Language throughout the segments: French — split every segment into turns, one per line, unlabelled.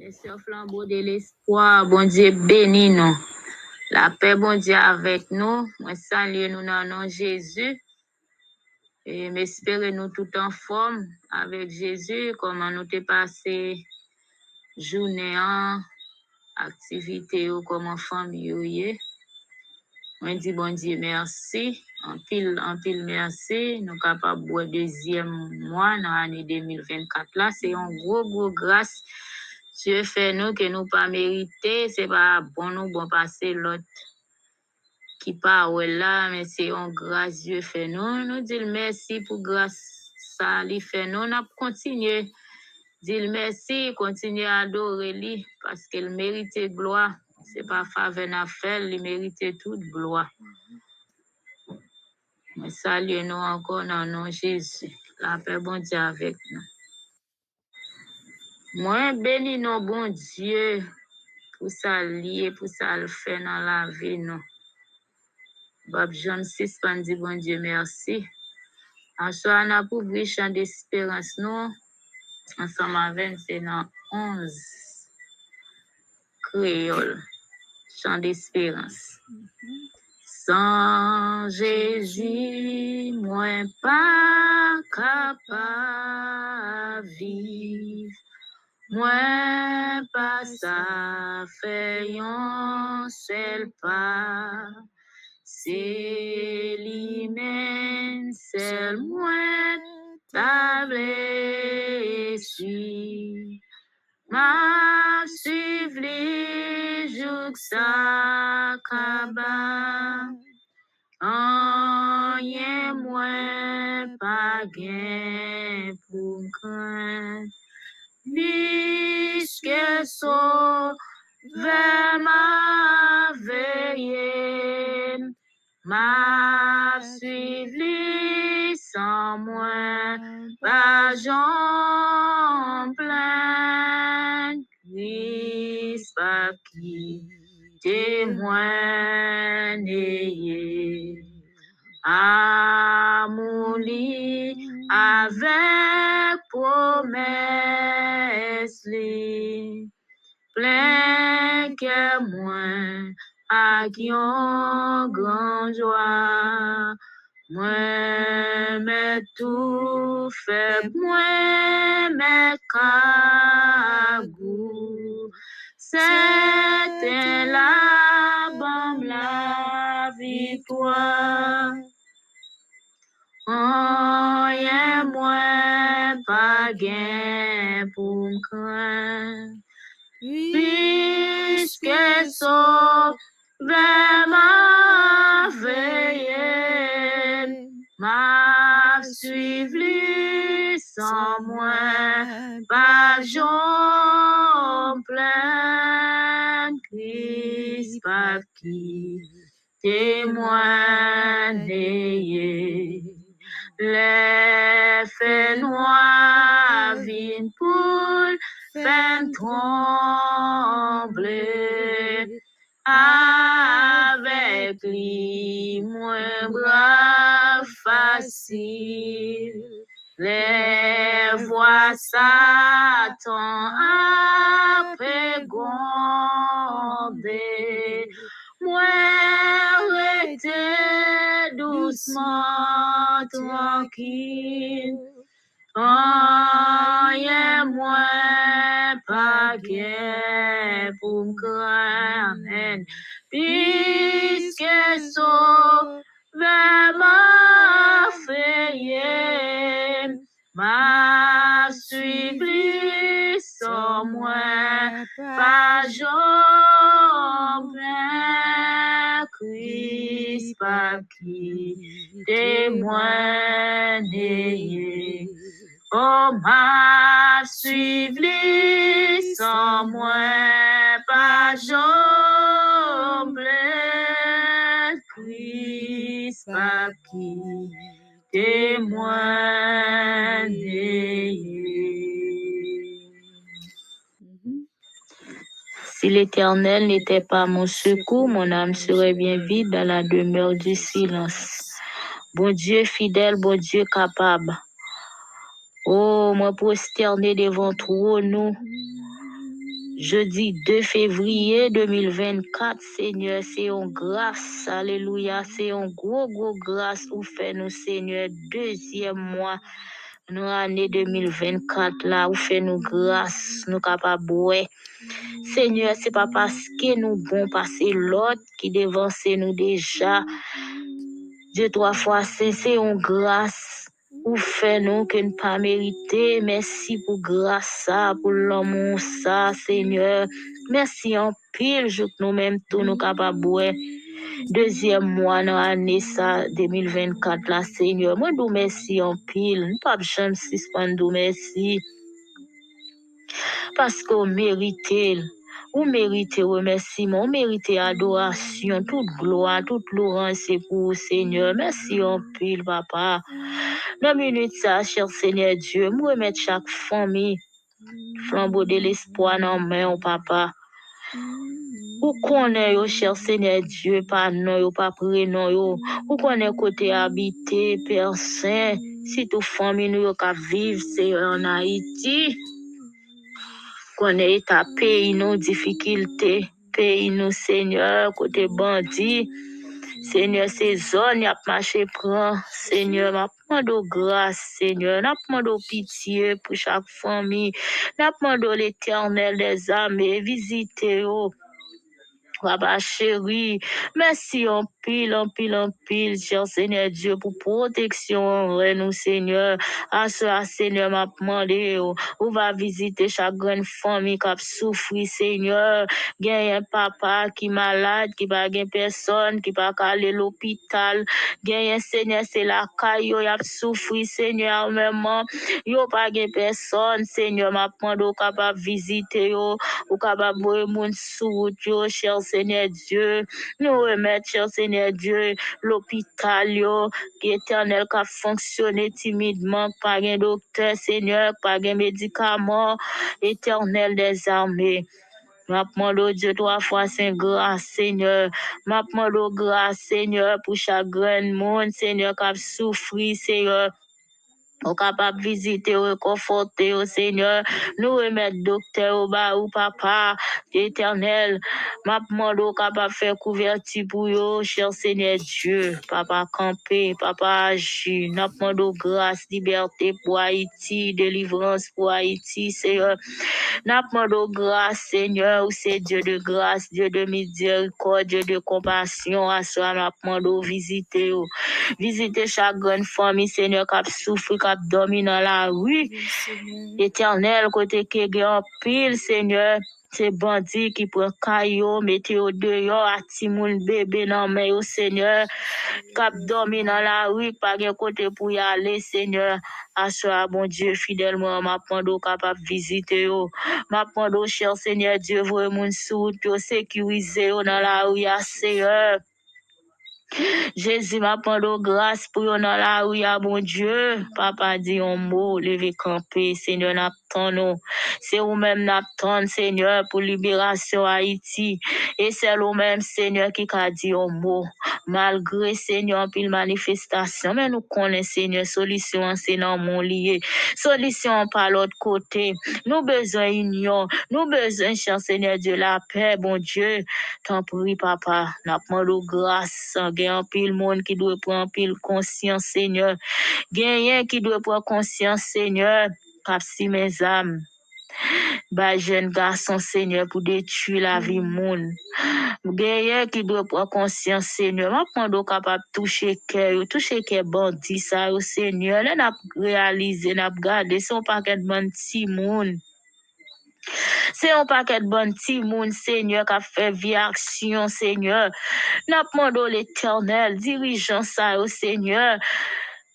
Les sœurs flambeaux de l'espoir, bon Dieu bénis nous. La paix, bon Dieu, avec nous. Moi, salue nous dans le nom de Jésus. Et m'espérer nous tout en forme avec Jésus. Comment nous t'es passé journée en activité ou comment famille ou yé. Moi, dis bon Dieu merci. En pile, en pile merci. Nous capables de deuxième mois dans l'année 2024 là. C'est un gros, gros grâce. Dieu fait nous que nous pas mérité. C'est pas bon nous bon passer l'autre qui ouais là, mais c'est une grâce Dieu fait nous. Nous disons merci pour grâce ça lui fait nous. On a continué. Dire merci, continuer à adorer lui parce qu'il mérite gloire. C'est pas faveur n'a fait, il mérite toute gloire. Mais salut nous encore dans nom Jésus. La paix bon Dieu avec nous. Moi, bénis nos bon Dieu pour ça lier, pour ça le faire dans la vie, nous. Bob John 6, dit bon Dieu, merci. En soi, on a pour ouvrir champ d'espérance, nous. Ensemble avec, dans 11 créole, champ d'espérance. Sans Jésus, moi pas capable Moi pas ça fait un seul pas. C'est lui-même, seul moi ta blessure. Ma suivi les jours ça kaba. Rien moins pas gain pour craindre. Puisque sauve ma veillée. Ma suivi sans moi, pas j'en plein, Christ pas qui témoigner. À mon lit, avec promesse, li, plein que moi, à qui en grand joie. Moi, mais tout fait, moi, mais cagou. C'était la bombe, la victoire. Rien moins pas gain pour me craindre. Puisque sauve ma veillée, m'a suivi sans moi, pas j'en plein, Christ pas qui témoigner. Faits noirs viennent pour faire trembler avec lui, moins bras facile. Les voix Satan après gronder. Moi, rester doucement tranquille. Gain pour me craindre. Amen. Puisque sauve ma suivi pas qui témoigner. Oh, m'a suivi sans moi, pas plein, Christ pas qui témoigner. Si l'Éternel n'était pas mon secours, mon âme serait bien vide dans la demeure du silence. Bon Dieu fidèle, bon Dieu capable. Oh, moi prosterné devant trop nous. Jeudi 2 février 2024, Seigneur, c'est une grâce, alléluia, c'est une gros, gros grâce ou fait nous, Seigneur, deuxième mois, nous année 2024 là, ou fait nous grâce, nous capables Seigneur, c'est pas parce que nous bon passer l'autre qui devance nous déjà. Dieu trois fois, c'est une grâce ou fait nous que ne pas mériter. Merci pour grâce ça, pour l'amour ça, Seigneur. Merci en pile, je que nous-mêmes tous nous capables Deuxième mois dans l'année ça, 2024 là, Seigneur. Moi, nous merci en pile. Nous pas jamais suspendre merci. Parce qu'on mérite. Ou méritez remerciement, ou méritez adoration, toute gloire, toute louange, c'est pour Seigneur. Merci en pile, papa. Dans minute ça, cher Seigneur Dieu, me remettre chaque famille, flambeau de l'espoir dans main, oh, papa. Ou connaît yo, cher Seigneur Dieu, pas non yo, pas prénom yo? Ou côté habité, Père Saint, si tout famille nous yo ka vivre, c'est en Haïti. Connaît ta pays nos difficultés, pays nous Seigneur, côté bandit. Seigneur, ces zones, a marché prend. Seigneur, m'a demandé grâce, Seigneur. N'a demandé pitié pour chaque famille. N'a demandé l'éternel des âmes et visiter, oh. Papa chéri, merci en pile, en pile, en pile, cher Seigneur Dieu, pour protection, nous, Seigneur. À ce Seigneur, m'a demandé, on oh, va visiter chaque grande famille qui a souffert, Seigneur. Il y a un papa qui est malade, qui n'a pas personne, qui n'a pas aller à l'hôpital. Il y a un Seigneur, c'est la caille, il a souffert, Seigneur, maman. Il n'y a pas personne, Seigneur, m'a demandé, capable visiter, ou capable voir mon sous cher Seigneur Dieu. Nous remettons, Seigneur Dieu, l'hôpital, éternel, qui a fonctionné timidement, par un docteur, Seigneur, par un médicament, éternel des armées. M'appelle Dieu trois fois Saint grâce, Seigneur. M'appelle grâce, Seigneur, pour chaque grand monde, Seigneur, qui a souffert, Seigneur. On capable visiter, réconforter au Seigneur. Nous remettre docteur au bas ou papa éternel. Ma demande capable faire couverture pour eux, cher Seigneur Dieu. Papa camper, papa agir. N'a demande grâce, liberté pour Haïti, délivrance pour Haïti, Seigneur. N'a grâce, Seigneur, ou c'est Dieu de grâce, Dieu de miséricorde, Dieu de compassion. À soi, n'a demande visiter, visiter chaque grande famille, Seigneur, qui souffre, dormi dans la rue. Éternel, côté qui en pile, Seigneur. C'est bandit qui prend caillou, mettez au dehors, à timoun bébé dans mais au Seigneur. Cap dormi dans la rue, pas de côté pour y aller, Seigneur. Assoir, bon Dieu, fidèlement, m'a pando capable visiter, m'a pando, cher Seigneur Dieu, vous mon sous, sécuriser dans la rue, Seigneur. Jésus m'a de grâce pour yon dans la rue, bon Dieu. Papa dit un mot, lever camper, Seigneur, n'attend C'est vous-même n'attend, Seigneur, pour libération Haïti. Et c'est vous-même, Seigneur, qui a dit un mot. Malgré, Seigneur, puis manifestation, mais nous connaissons, Seigneur, solution, c'est dans mon lié. Solution par l'autre côté. Nous besoin union. Nous besoin, cher Seigneur, de la paix, bon Dieu. T'en prie, papa. N'a de grâce, gen un pile monde qui doit prendre pile conscience, Seigneur. Gen qui doit prendre conscience, Seigneur. Cap si mes âmes. Bah, jeune garçon, Seigneur, pour détruire la vie monde. Gen qui doit prendre conscience, Seigneur. Ma prendre capable toucher cœur, toucher cœur bandit ça, au Seigneur. Là, n'a réalisé, n'a gardé son paquet de bandit un paquet de bon petit monde, Seigneur, qui a fait vie action, Seigneur. N'a demandé l'éternel, dirigeant ça au Seigneur.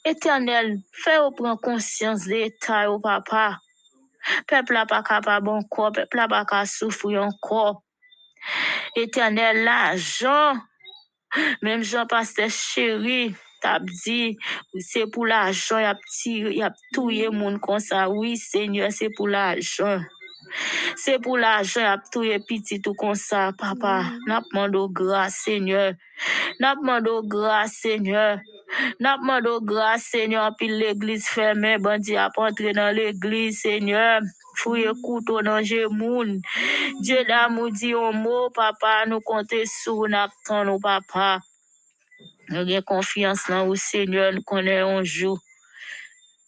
Éternel, fais au prendre conscience de l'état au papa. Peuple n'a pas capable encore, peuple n'a pas capable souffrir encore. Éternel, l'argent, même Jean-Pasteur chéri, t'as dit, c'est pour l'argent, il a tiré, il a tué monde comme ça. Oui, Seigneur, c'est pour l'argent. C'est pour l'argent, a tout petit tout comme ça, papa. Mm. N'a demandé grâce, Seigneur. N'a demandé grâce, Seigneur. N'a demandé grâce, Seigneur, puis l'église fermée, bandit a pas entré dans l'église, Seigneur. fouye couteau dans moun. Dieu d'amour dit un mot, papa, nous comptons sur nous, nous, papa. Nous avons confiance dans vous, Seigneur, nous connaissons un jour.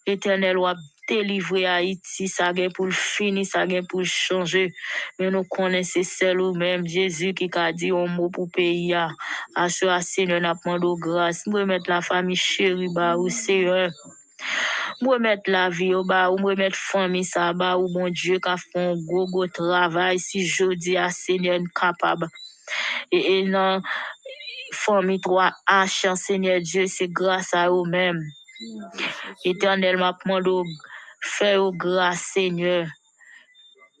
Éternel, ou délivrer Haïti, ça vient pour le finir, ça vient pour le changer. Mais nous connaissons celle ou même Jésus qui a dit un mot pour pays. À ce Seigneur, nous demandons grâce. Nous remettre la famille chérie, bah, ou Seigneur. Nous remettre la vie au bas, nous remettre famille ça bas, ou bon Dieu qui a fait un gros, gros travail. Si je dis à Seigneur, capable. Et, et non, famille 3H, Seigneur Dieu, c'est grâce à eux-mêmes. Éternel, m'a demandé fais grâce, Seigneur.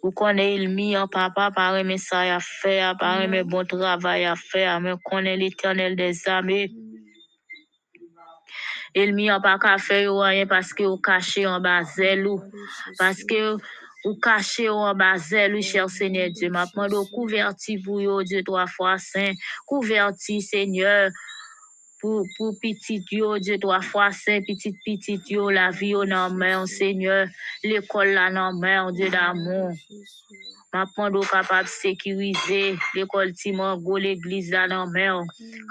Vous connaissez le mien, papa, par mes ça à faire, par mes bon travail à faire, mais connaît l'éternel des armées. Il mien pas qu'à faire rien parce que vous cachez en bas ou parce que vous cachez en bas zèle, cher Seigneur Dieu. M'a demandé couverti pour vous, Dieu, trois fois saint. Couverti, Seigneur pour, pour petit yo, Dieu, trois fois saint, petit petit yo, la vie au nom Seigneur, l'école là non Dieu d'amour. Ma pando capable de sécuriser l'école Timongo, l'église là non main,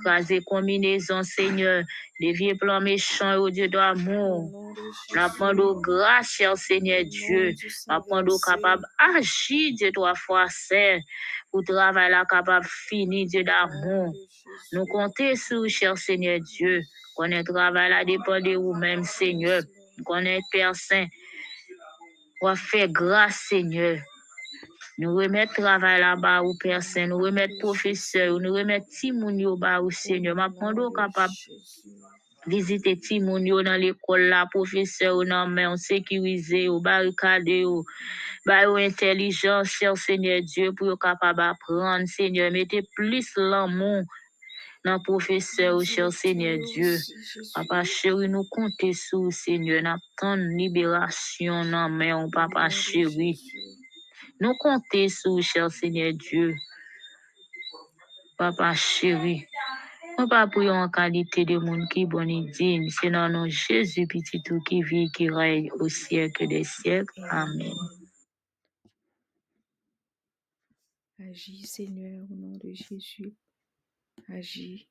craser combinaison, Seigneur, des vieux plans méchants, au Dieu d'amour. Ma pando grâce, cher Seigneur Dieu, ma pando capable agir, Dieu, trois fois saint, pour travail là capable finir, Dieu d'amour. Nous comptons sur cher Seigneur Dieu. Qu'on travail là dépend de vous-même, Seigneur. Qu'on ait Père Saint. Pour faire grâce, Seigneur. Nous remettre travail là-bas au Père Saint. Nous remettre professeur. Nous remettre Timounio bas au Seigneur. Ma pando capable visiter Timounio dans l'école là, professeur non mais on sécurisé, au barricadé, au intelligence, cher Seigneur Dieu, pour être capable d'apprendre, Seigneur. Mettez plus l'amour dans professeur, cher Seigneur Dieu. Papa chéri, nous comptons sur Seigneur, nous attendons libération dans main, papa chéri. Nous comptons sur cher Seigneur Dieu. Papa chéri. Nous pas prions en qualité de monde qui bon et digne. C'est dans nom Jésus petit tout qui vit, qui règne au siècle des siècles. Amen.
Agis, Seigneur, au nom de Jésus. Agis.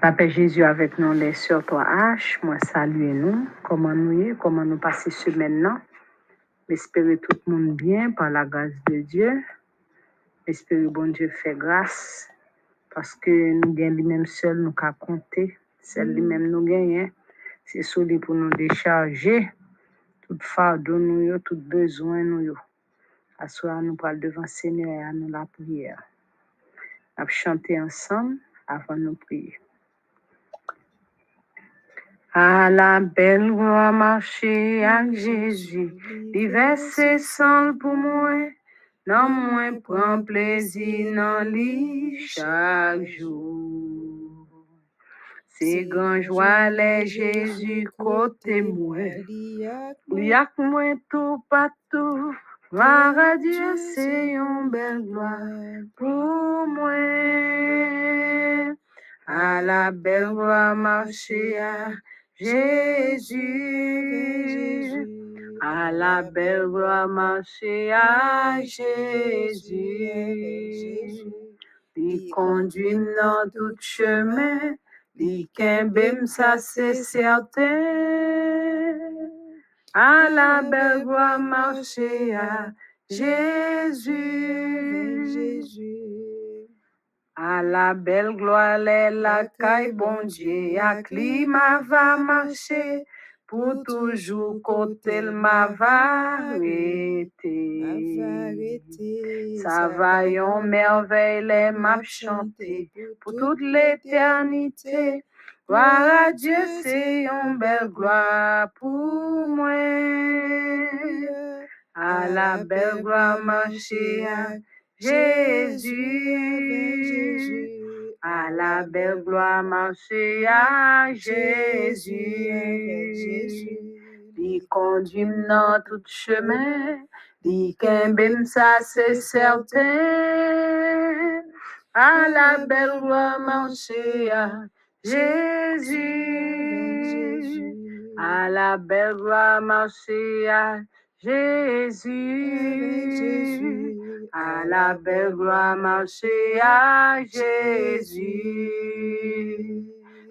Papa Jésus avec nous, les sur toi H, moi saluez nous, comment nous y, comment nous passer ce maintenant? J'espère tout le monde bien par la grâce de Dieu. J'espère bon Dieu fait grâce parce que nous gagnons lui-même seul, nous qu'à compter. Celle lui-même nous gagnons. C'est solide pour nous décharger tout fardeau nous, tout besoin nous. À soir, nous parlons devant Seigneur et à nous la prière. Va chanter ensemble avant de prier. À la belle voie marcher avec Jésus, diverses sans pour moi, non moins prend plaisir dans lui chaque jour. C'est grand joie les Jésus côté moi, y a moi tout partout. Gloire à Dieu, c'est une belle gloire pour moi. À la belle voie marcher Jésus. À la belle voie marcher à Jésus. Il conduit dans tout chemin. Il bim ça c'est certain. À la belle voie marcher à Jésus.
Jésus.
À la belle gloire, la caille, bon Dieu, à climat va marcher, pour toujours côté le ma arrêter. Ça va yon merveille, les m'a chanter, pour toute l'éternité. Gloire à Dieu, c'est une belle gloire pour moi. À la belle gloire marcher à Jésus. À la belle gloire marcher à Jésus. Il conduit dans tout chemin. Il bim ça c'est certain. À la belle gloire marcher à Jésus. À la belle gloire, marcher à Jésus.
Jésus.
À la belle gloire, marcher à Jésus.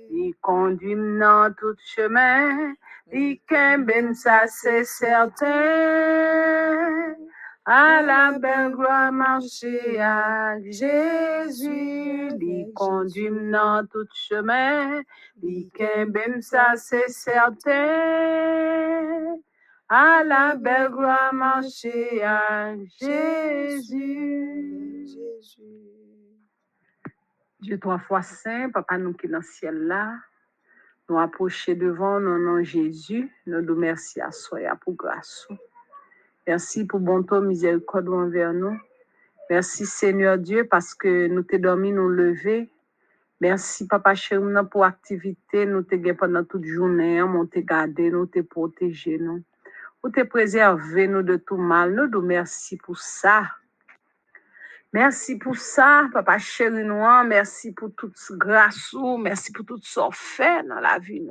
Il conduit dans tout chemin, il ça c'est certain. À la belle gloire, marcher à Jésus. Il conduit dans tout chemin, il ça c'est certain. À la belle gloire, marcher à Jésus.
Jésus.
Dieu trois fois saint, papa nous qui est dans le ciel là, nous approcher devant nous nom Jésus, nous nous merci à soi pour grâce. Merci pour bon temps, miséricorde envers nous. Merci Seigneur Dieu parce que nous t'es dormi, nous lever. Merci Papa chéri pour activité, nous t'es gardé pendant toute journée, nous t'es gardé, nous t'es protégé nous. Pour te préserver nous de tout mal, nous nous merci pour ça. Merci pour ça, papa chéri noir. Merci pour toute grâce, ou. merci pour tout ce fait dans la vie.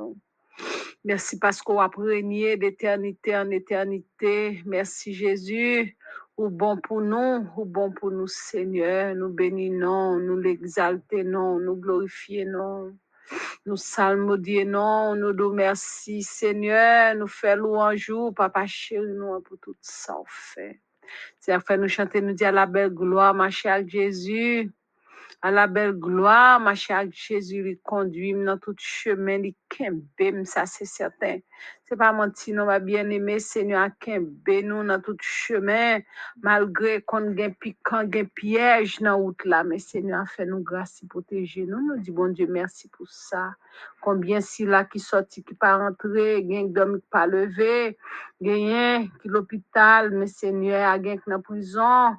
Merci parce qu'on a régné d'éternité en éternité. Merci Jésus. Ou bon pour nous, ou bon pour nous, Seigneur. Nous bénissons, nous l'exaltons, nous glorifions. Nous salmodions, nous nous merci, Seigneur. Nous faisons louange, papa chéri nous, pour tout ça fait. C'est fait nous chanter, nous dire à la belle gloire, ma chère Jésus. À la belle gloire, ma chère Jésus, il conduit dans tout chemin, il kembe, ça c'est certain. C'est pas menti, non, ma bien-aimé, Seigneur, kembe nous dans tout chemin, malgré qu'on gagne piquant, gagne piège dans route là, mais Seigneur, fait nous grâce, et protéger nous. Nous dit, bon Dieu, merci pour ça. Combien si là qui sorti, qui pas rentré, d'homme qui pas levé, gagne qui l'hôpital, mais Seigneur, gagne qui dans prison.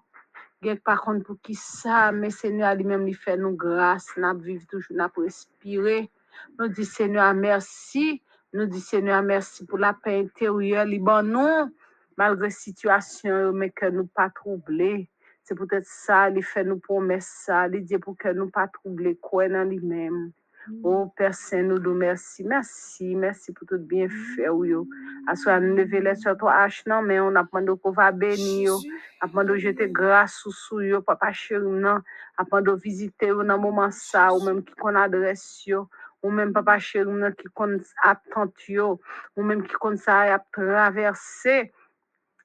Gen par contre pour qui ça, mais Seigneur lui-même lui fait nous grâce, n'a vivre toujours, n'a respirer. Nous dit Seigneur merci, nous dit Seigneur merci pour la paix intérieure, bon nous, malgré situation, mais que nous pas troubler. C'est peut-être ça, il fait nous promesses ça, il dit pour que nous pas troubler, quoi dans lui-même. Oh Père Saint, nous nous merci, merci, merci pour tout bien fait, soi, nous lever sur toi, H, non, mais on a demandé qu'on va bénir, apprend de jeter grâce sous sous yo, papa chéri, non, apprend de visiter dans moment ça, ou même qui qu'on adresse yo, ou même papa chéri, non, qui qu'on attend yo, ou même qui qu'on ça a traversé,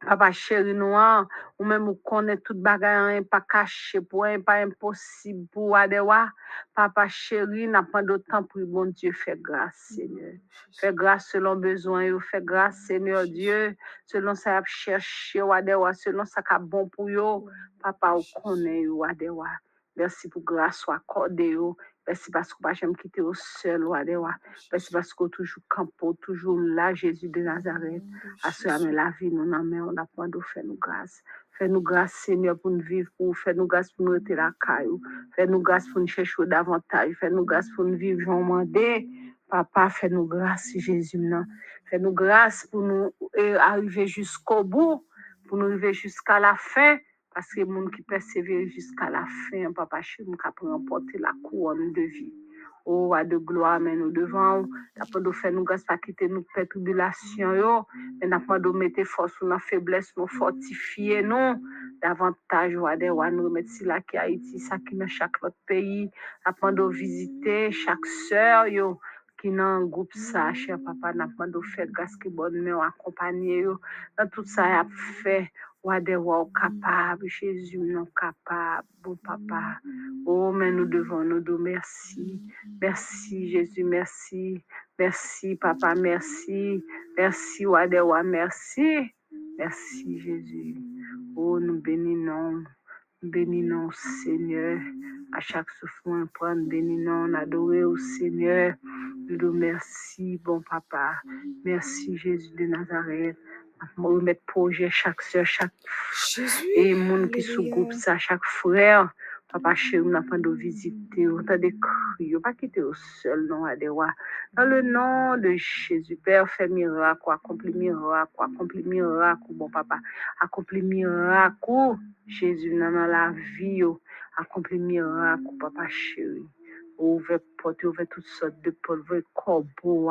papa chéri noir, ou même ou connaît toute bagaille, hein, pas caché pour un, pas impossible pour adewa, papa chéri, n'a pas de temps pour bon Dieu, fait grâce, Seigneur. Fais grâce selon besoin, yo. Fais grâce, Seigneur Dieu, selon ça a cherché, ou adewa, selon ça qui bon pour yo. Papa, ou connaît, yo, adewa. Merci pour grâce, ou accordé, yo. Merci parce que pas jamais quitter au seul, ou adewa. Merci parce que toujours campo, toujours là, Jésus de Nazareth. À ce moment la vie, nous n'en mais on apprend de faire nous grâce. Fais-nous grâce, Seigneur, pour nous vivre, pour fais-nous grâce pour nous être la caillou. Fais-nous grâce pour nous chercher davantage. Fais-nous grâce pour nous vivre, j'en demandé. Papa, fais-nous grâce, Jésus. Fais-nous grâce pour nous euh, arriver jusqu'au bout, pour nous arriver jusqu'à la fin. Parce que les gens qui persévèrent jusqu'à la fin, Papa, chez nous, qui remporter la couronne de vie. Oh, à de gloire, mais nous devons, t'as de faire nous grâce, pas quitter nous, père tribulation, yo. Mais n'a pas de mettre force ou la faiblesse, nous fortifier, nous. Davantage, ouais, de, ouais, nous remettre si là qui Haïti, ça qui dans chaque autre pays. Apprendre de visiter chaque sœur, yo. Dans un groupe ça, cher papa, n'a pas de faire grâce qui bonne, mais on accompagner, yo. Dans tout ça, y a fait. Ouais, de, ouais, capable, Jésus, non capable, bon papa. Oh, mais nous devons nous dire merci. Merci, Jésus, merci. Merci, papa, merci. Merci, Wadewa, merci. Merci, Jésus. Oh, nous bénissons. Nous bénissons, Seigneur. À chaque souffle, on prend, nous bénissons, on adore au Seigneur. Nous merci, bon papa. Merci, Jésus de Nazareth. Nous remettre projet chaque soeur, chaque
Jésus.
et moun qui sous
Alléluia.
groupe ça, chaque frère. Papa chéri, on a pas de visiter, on t'a des cris, pas quitter au seul, non, à des rois. Dans le nom de Jésus, Père, fais miracle, accomplis miracle, accomplis miracle, bon papa, accomplis miracle, Jésus, dans la vie, yo. accomplis miracle, papa chéri. ouvert porte, ouvert toutes sortes de portes, ouvert corbeau.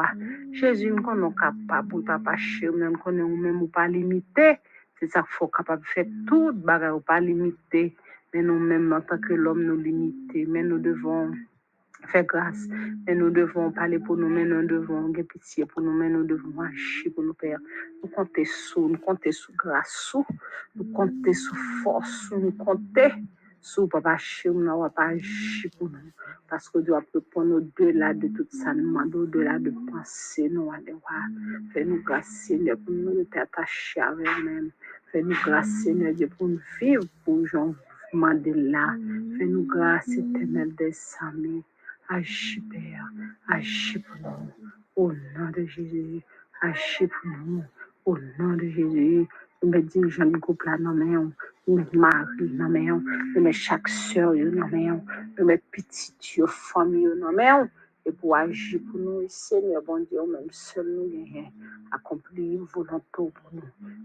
Jésus, nous sommes capables, papa chéri, nous connaissons même pas limité. C'est ça qu'il faut capable de faire tout, bagarre pas limité. Mais nous-mêmes, en tant que l'homme, nous limiter. Mais nous devons faire grâce. Mais nous devons parler pour nous, mais nous devons avoir pitié pour nous, mais nous devons agir pour nous, Père. Nous compter sur, nous compter sur grâce, nous compter sur force, nous compter sur papa chéri, nous n'avons pas agir pour nous. Parce que Dieu a répondre au-delà de tout ça, nous demande au-delà de penser, nous allons voir. Fais-nous grâce, Seigneur, pour nous être attachés avec nous-mêmes. Fais-nous grâce, Seigneur pour nous vivre pour Jean Mandela. Fais-nous grâce, éternel des amis. Agis, Père. Agis pour nous. Au nom de Jésus. Agis pour nous. Au nom de Jésus. Nous mettons dirigeants du groupe là, mais on. Nous mettons Marie, mais on. Nous mettons chaque soeur, non, mais on. Nous mettons petit Dieu, famille, mais on. Et pour agir pour nous, Seigneur, bon Dieu, même seul nous gagnons. Accomplir volonté pour nous.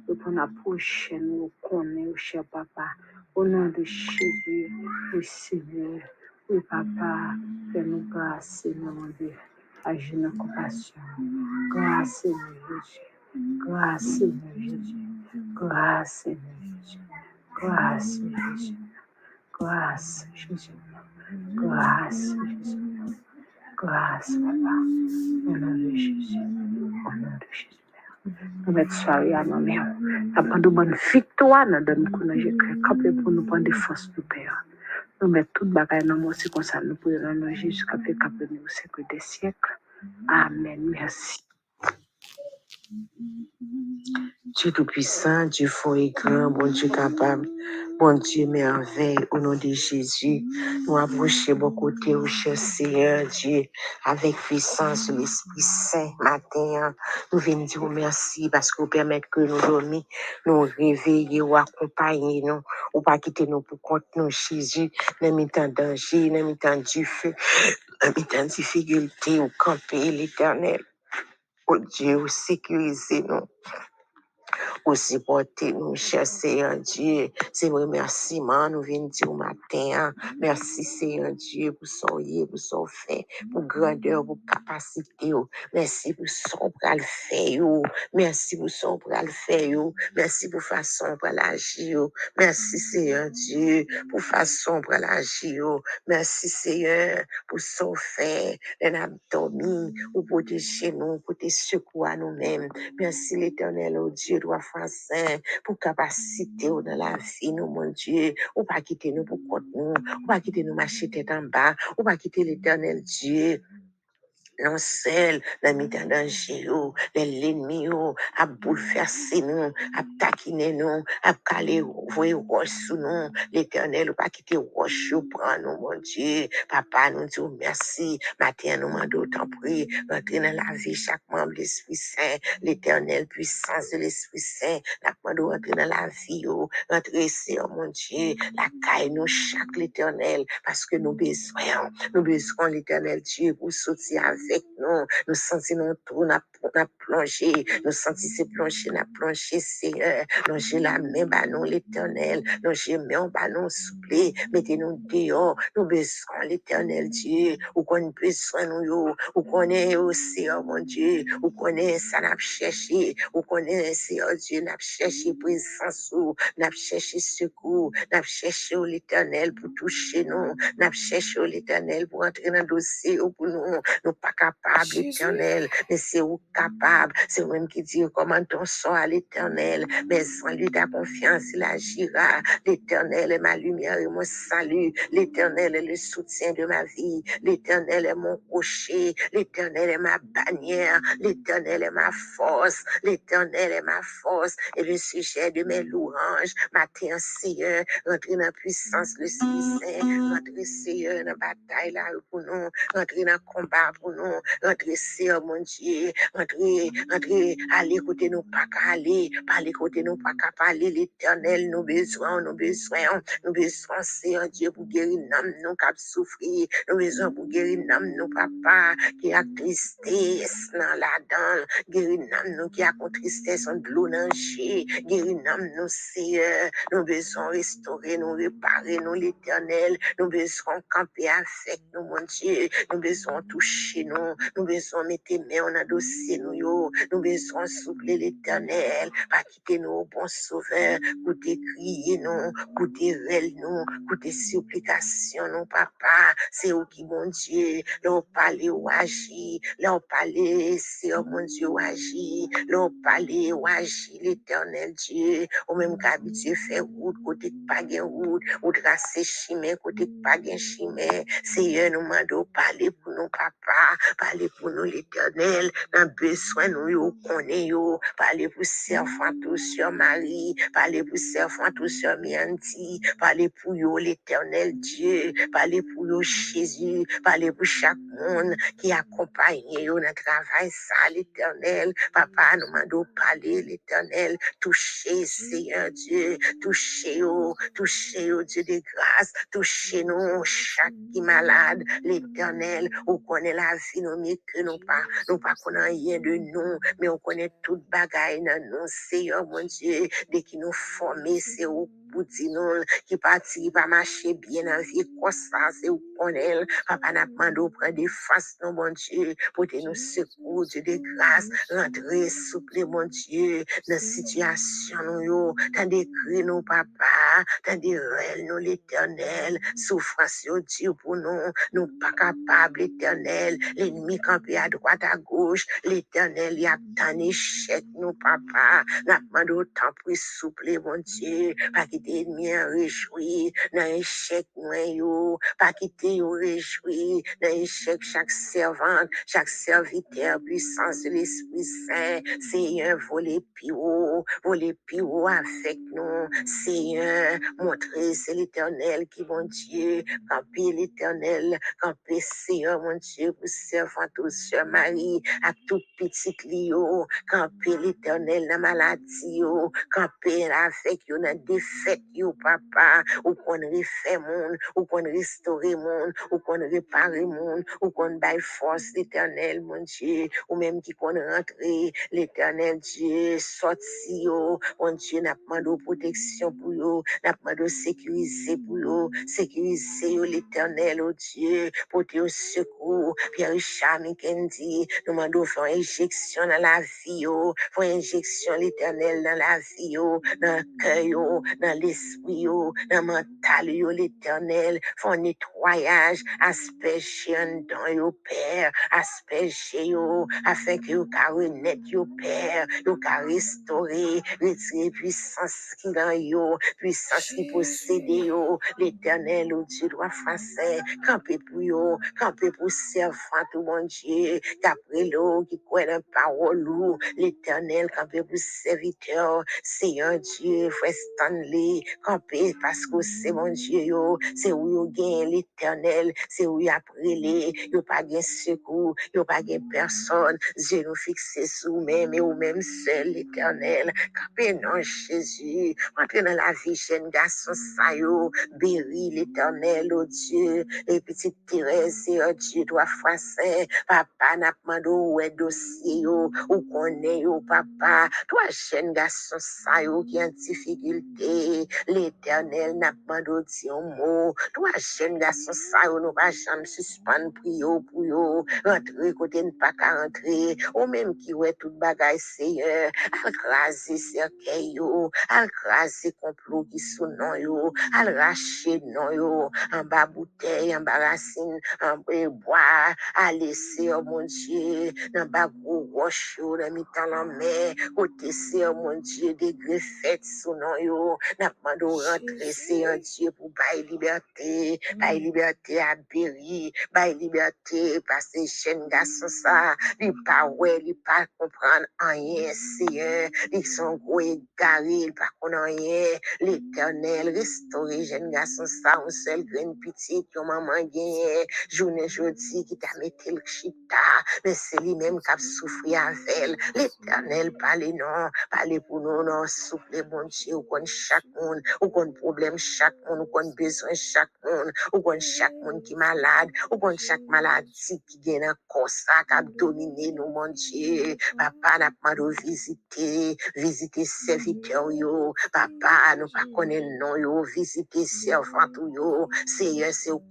Et pour la prochaine, nous connaissons, cher papa. Au nom de Jésus, oui, Seigneur. Oui, papa, fais-nous grâce, Seigneur, mon Dieu. Agis dans compassion. Grâce, Seigneur Jésus. Grâce, Seigneur Jésus. Grâce, Seigneur Jésus. Grâce, Seigneur Jésus. Grâce, Jésus. Grâce, Jésus. Grâce, papa. Au nom de Jésus. Au nom de Jésus. Nous mettons soirée à nos mains. Nous avons de bonnes victoires. Nous donnons que nous avons capé pour nous prendre des forces de Père. Nous mettons toute bagaille dans nous aussi comme ça. Nous pouvons nous Jésus capé capé nous au des siècles. Amen. Merci.
Dieu Tout-Puissant, Dieu fort et grand, bon Dieu capable, bon Dieu merveille, au nom de Jésus, nous approchons beaucoup côté au cher Seigneur, Dieu, avec puissance l'Esprit Saint, matin, nous venons dire merci parce que vous permettez que nous dormions, nous réveiller ou accompagner nous, ou pas quitter nous pour compte nous, Jésus, dans mes temps danger, mes temps du feu, mes temps de difficulté, ou camper l'éternel. Oh Dieu, ou sécuriser nous aussi porter nous, cher Seigneur Dieu. C'est un remerciement, nous venons dire au matin. hein. Merci Seigneur Dieu pour son yé, pour son fait, pour grandeur, pour capacité. oh. Merci pour son le faire. oh. Merci pour son le faire. oh. Merci pour façon pour l'agir. oh. Merci Seigneur Dieu pour façon pour l'agir. oh. Merci Seigneur pour son fait, l'anatomie, ou pour protéger nous, pour te secouer à nous-mêmes. Merci l'éternel, oh Dieu, roi français, pour capacité oh, dans la vie, nous, mon Dieu. Ou pas quitter nous pour compte nous, ou pas quitter nous marcher tête en bas, ou pas quitter l'éternel Dieu. Non seul, dans mi temps danger, oh, l'ennemi, oh, a bouleversé nous, a taquiné nous, a calé, voyez, roche sous nous, l'éternel, ou pas quitter roche, ou prend nous, mon Dieu. Papa, nous disons merci. Matin, nous demandons autant prier, rentrer dans la vie, chaque membre de l'Esprit Saint, l'éternel, puissance de l'Esprit Saint, la demandons rentrer dans la vie, oh, rentrer, Seigneur, mon Dieu, la caille, nous, chaque l'éternel, parce que nous besoin, nous besoin l'éternel Dieu pour sortir avec nous. Nous sentons tout, avons plongé, nous sentons ces nous plongé, Seigneur. Nous j'ai la main, l'éternel. Mettez-nous. Nous l'éternel Dieu. Ou qu'on besoin nous. Ou qu'on est au Seigneur, mon Dieu. Ou qu'on est ça, n'a cherché. Ou qu'on Dieu, n'a cherché n'a cherché. N'a cherché l'éternel pour toucher nous. N'a cherché l'éternel pour dossier nous. Capables,
Jésus.
l'éternel. Mais c'est vous capable? C'est vous-même qui dit comment ton sort à l'éternel. Mais sans lui ta confiance, il agira. L'éternel est ma lumière et mon salut. L'éternel est le soutien de ma vie. L'éternel est mon rocher. L'éternel est ma bannière. L'éternel est ma force. L'éternel est ma force et le sujet de mes louanges. Matin, Seigneur, rentrer dans la puissance, le Saint, rentrer, Seigneur, dans la bataille là pour nous, rentrer dans le combat pour nous, nous, rentrer, Seigneur, mon Dieu, rentrer, rentrer, aller côté nous, pas qu'à aller, parler côté nous, pas qu'à l'éternel, nous besoin, nous besoin, nous besoin, Seigneur Dieu, pour guérir l'âme, nous qui souffrir, nous besoin pour guérir nous, papa, qui a tristesse dans la guérir l'âme, nous qui a tristesse en l'eau nous, Seigneur, nous besoin restaurer, nous réparer, nous, l'éternel, nous besoin camper avec nous, mon Dieu, nous besoin toucher nous, nous besoin mettre mains en adossé nous, yo, nous besoin souffler l'éternel, pas quitter nous, bon sauveur, côté crier nous, côté vel nous, côté supplication nous, papa, c'est où qui, mon Dieu, l'on parle ou agit, l'on parle, c'est mon Dieu agit, l'on parle ou agit, l'éternel Dieu, ou même qu'habitué fait route, côté pas gain route, ou tracer chemin, côté pas gain chemin, Seigneur, nous mandons parler pour nous, papa, parler pour nous, l'éternel, dans besoin, nous, yo, connaît, yo, parler pour servant tout sur Marie, parler pour servant tout sur Mianti, parler pour yo, l'éternel Dieu, parler pour yo, Jésus, parler pour chaque monde qui accompagne yo dans le travail, ça, l'éternel, papa, nous mandons parler, l'éternel, toucher, Seigneur Dieu, toucher, yo, toucher, yo, Dieu de grâce, toucher nous, chaque qui malade, l'éternel, on connaît la vie, nous, mais que nous pas, nous pas qu'on rien de nous, mais on connaît toute bagaille dans nous, Seigneur, mon Dieu, dès qu'il nous former, c'est au nous, qui parti, qui pas marcher bien la vie, ça, c'est au connaît, papa n'a demandé au prendre des faces, non, mon Dieu, pour te nous secours, Dieu de grâce, rentrer, souple, mon Dieu, dans la situation, nous, yo, t'as des cris, nous, papa, t'as des rêves, nous, l'éternel, souffrance, yo, Dieu, pour nous, nous pas capables, l'éternel, l'ennemi campé à droite, à gauche, l'éternel, il y a tant échec, nous, papa, n'a demandé autant pour souple, mon Dieu, pas quitter l'ennemi en réjoui, dans échec, moi, yo, pas quitter yo réjoui, dans échec, chaque servante, chaque serviteur, puissance de l'Esprit Saint, Seigneur, haut, voler plus haut avec nous, Seigneur, montrer, c'est l'éternel qui, mon Dieu, camper l'éternel, camper, Seigneur, mon Dieu, pour servant tout sur Marie, à tout petit lio, camper l'éternel dans maladie, camper avec yo dans défaite, yo, papa, ou qu'on refait monde, ou qu'on restaure monde, ou qu'on répare monde, ou qu'on baille force l'éternel, mon Dieu, ou même qui qu'on rentre, l'éternel Dieu, sorti, yo, mon Dieu, n'a pas de protection pour yo, n'a pas de sécurité pour yo, sécuriser yo, l'éternel, oh Dieu, pour te au secours, Pierre Richard Mikendi, nous demandons faire injection dans la vie, yo, faire injection l'éternel dans la vie, yo, le cœur, yo, dans l'esprit, yo, le mental, l'éternel, faire nettoyage, asperger dans yo, Père, asperger yo, afin que yo, ka renaître yo, Père, yo, ka retirer puissance qui dans yo, puissance qui possède yo, l'éternel, oh Dieu, doit faire camper pour yo, camper pour servant, tout mon Dieu, qu'après l'eau, qui croit dans parole, ou l'éternel, camper pour serviteur, Seigneur Dieu, frère Stanley, camper parce que c'est mon Dieu, yo, c'est où yo gagne l'éternel, c'est où y a prélé, yo pas gain secours, yo pas gain personne, Dieu nous fixé sous même et ou même seul l'éternel, camper non Jésus, entrer dans la vie, jeune garçon, ça yo, béri l'éternel, oh Dieu, et petite Thérèse, oh Dieu, toi, français, papa, n'a pas demandé où est dossier, yo, ou connaît, yo, papa, toi, jeune garçon, ça yo, qui en difficulté, l'éternel n'a pas un mot, toi, jeune garçon, ça yo, nous pas jamais suspendre priyo pour yo, rentrer côté ne pas qu'à rentrer, ou même qui ouais tout bagaille, Seigneur, al craser cercueil yo, al complot qui sous non yo, al non yo, en bas bouteille, en bas racine, en bas bois, à laisser, oh mon Dieu, dans bas gros roche yo, dans mi-temps la mer, côté oh mon Dieu, des greffettes sous non yo, n'a pas de rentrer, c'est un Dieu pour bailler liberté, liberté à Berry, bailler liberté, parce que jeune garçon ça, il pas ouais, il pas comprendre rien, Seigneur, ils sont gros égarés, il pas connaître rien, l'éternel, restaurer jeune garçon ça, un seul grain petit, que maman gagne, journée jeudi, qui t'a mis rete le chita, mais c'est lui-même qui a souffert avec elle. L'éternel, parlez non, parlez pour nous, non, soufflez, bon Dieu, ou qu'on monde, ou qu'on problème chaque monde, ou chaque monde, ou monde qui est malade, ou qu'on chaque maladie qui gagne un corps ça, qui a dominé nous, mon Dieu. Papa, n'a pas de visiter, visiter serviteurs, yo. Papa, pas connaître non, yo, visiter servant, yo. Seigneur, c'est ou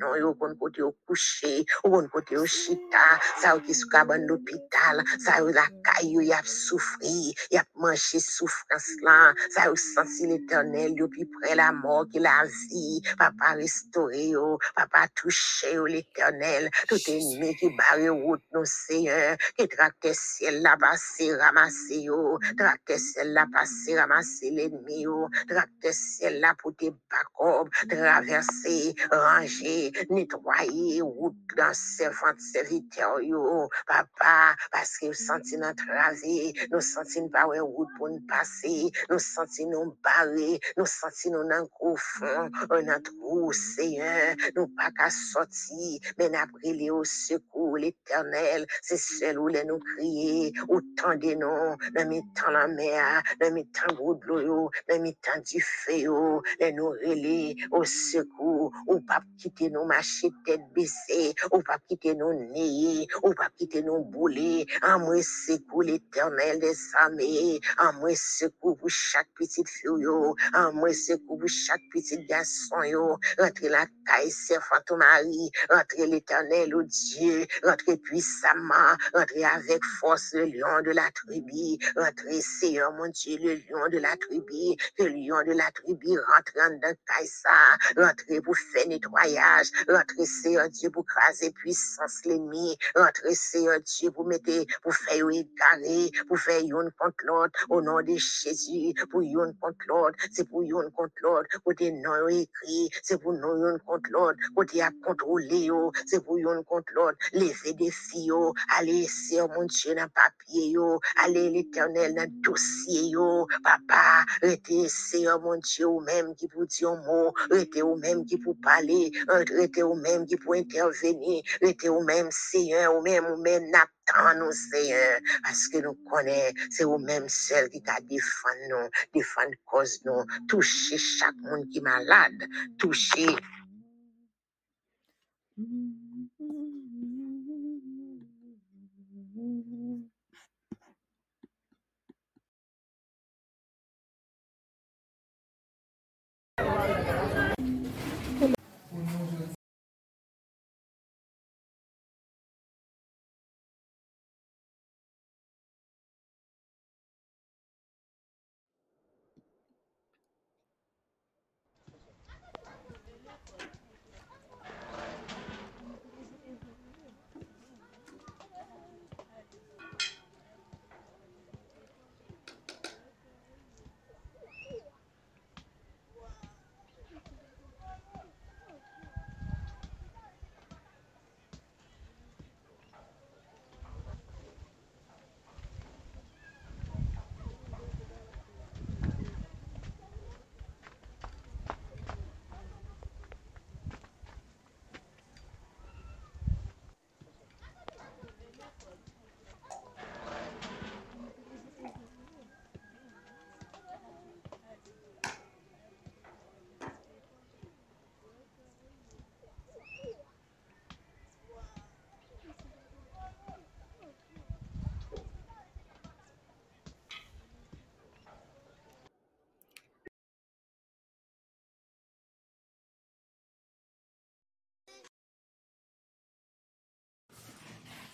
non, yo, côté au coucher, ou qu'on côté au chita, ou qui sou kaban l'hôpital, ça ou la caillou, y a souffri, y a mangé souffrance là, ça ou senti l'éternel, yo, près la mort, qui la vie, papa restauré, yo, papa touché, yo, l'éternel, tout ennemi qui barre route, nous, Seigneur, qui tracte ciel là, passé, ramassé, yo, tracte ciel là, passé, ramasser l'ennemi, yo, tracte ciel là, pour tes backup, traverser, ranger, nettoyer, route dans servante, serviteur, yo, papa, parce que nous senti notre travé, nous senti pas route pour nous passer, nous senti nous barrer, nous senti nous dans gros fond, un trou, Seigneur, nous pas qu'à sortir, mais n'après les au secours, l'éternel, c'est seul où les nous crier, autant de nous, dans mes la mer, dans mes temps gros de l'eau, du feu, les nous relais au secours, ou pas quitter nous marcher tête baissée, ou pas quitter nous nier, ou pas quitter nous bouler, en moi secours l'éternel des armées, en moi secours pour chaque petite fille, yo, en moi secours pour chaque petit garçon, yo, rentrez la caille, servant ton mari, rentrez l'éternel, au Dieu, rentrez puissamment, rentrez avec force le lion de la tribu, rentrez Seigneur mon Dieu, le lion de la tribu, que le lion de la tribu rentre dans Kaïsa, rentrez pour faire nettoyage, rentrez Seigneur Dieu pour craser puissance l'ennemi, rentrez Seigneur Dieu pour mettre, pour faire égarer, pour faire une contre l'autre, au nom de Jésus, pour une l'autre, c'est pour une contre l'autre, côté non écrit, c'est pour nous une contre l'autre, côté à contrôler, yo, c'est pour une contre l'autre, lever des filles, yo, aller sur mon Dieu dans papier, yo, aller l'éternel dans dossier, yo, papa, rete Seigneur mon Dieu, ou même qui pour dire un mot, rete ou même qui pour parler, rete ou même qui pour intervenir, rete ou même Seigneur, ou même, ou même n'attend nous Seigneur, parce que nous connaissons, c'est ou même seul qui t'a défendu nous, défendre cause nous, toucher chaque monde qui est malade, toucher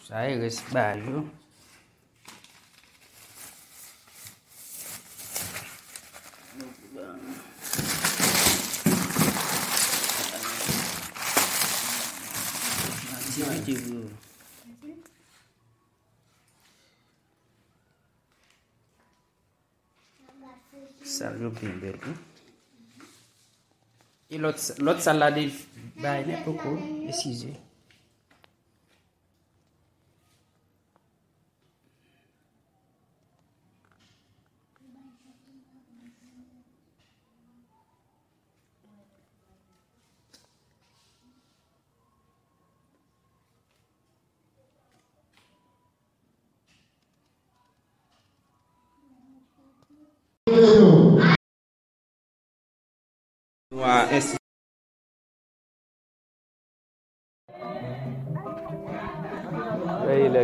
Saya guys baju. Masih aja bu. Salju bimber bu. E l'autre l'autre salade bah il est beaucoup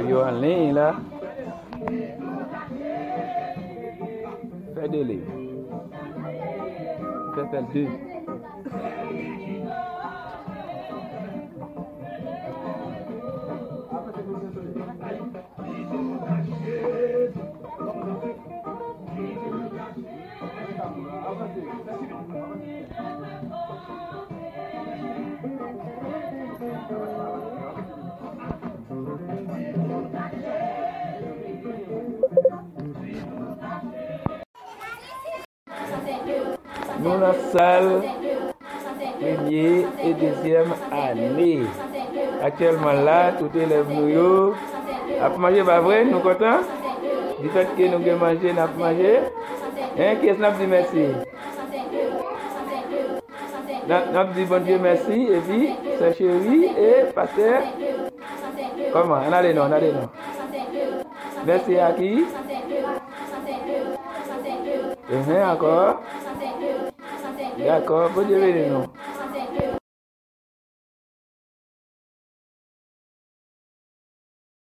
vieux en ligne là. Fais des livres. Fais deux. Nous la salle première et deuxième année. Actuellement là, tout élève nous. A manger pas vrai, nous contents? Du fait que nous avons mangé, nous avons mangé. Hein, qui est-ce qui dit? Merci? Nous dit bon Dieu merci, et puis, c'est chéri et pasteur. Comment? On a les noms, on a les noms. Merci à qui? Et encore? D'accord, bon Dieu bénisse nous.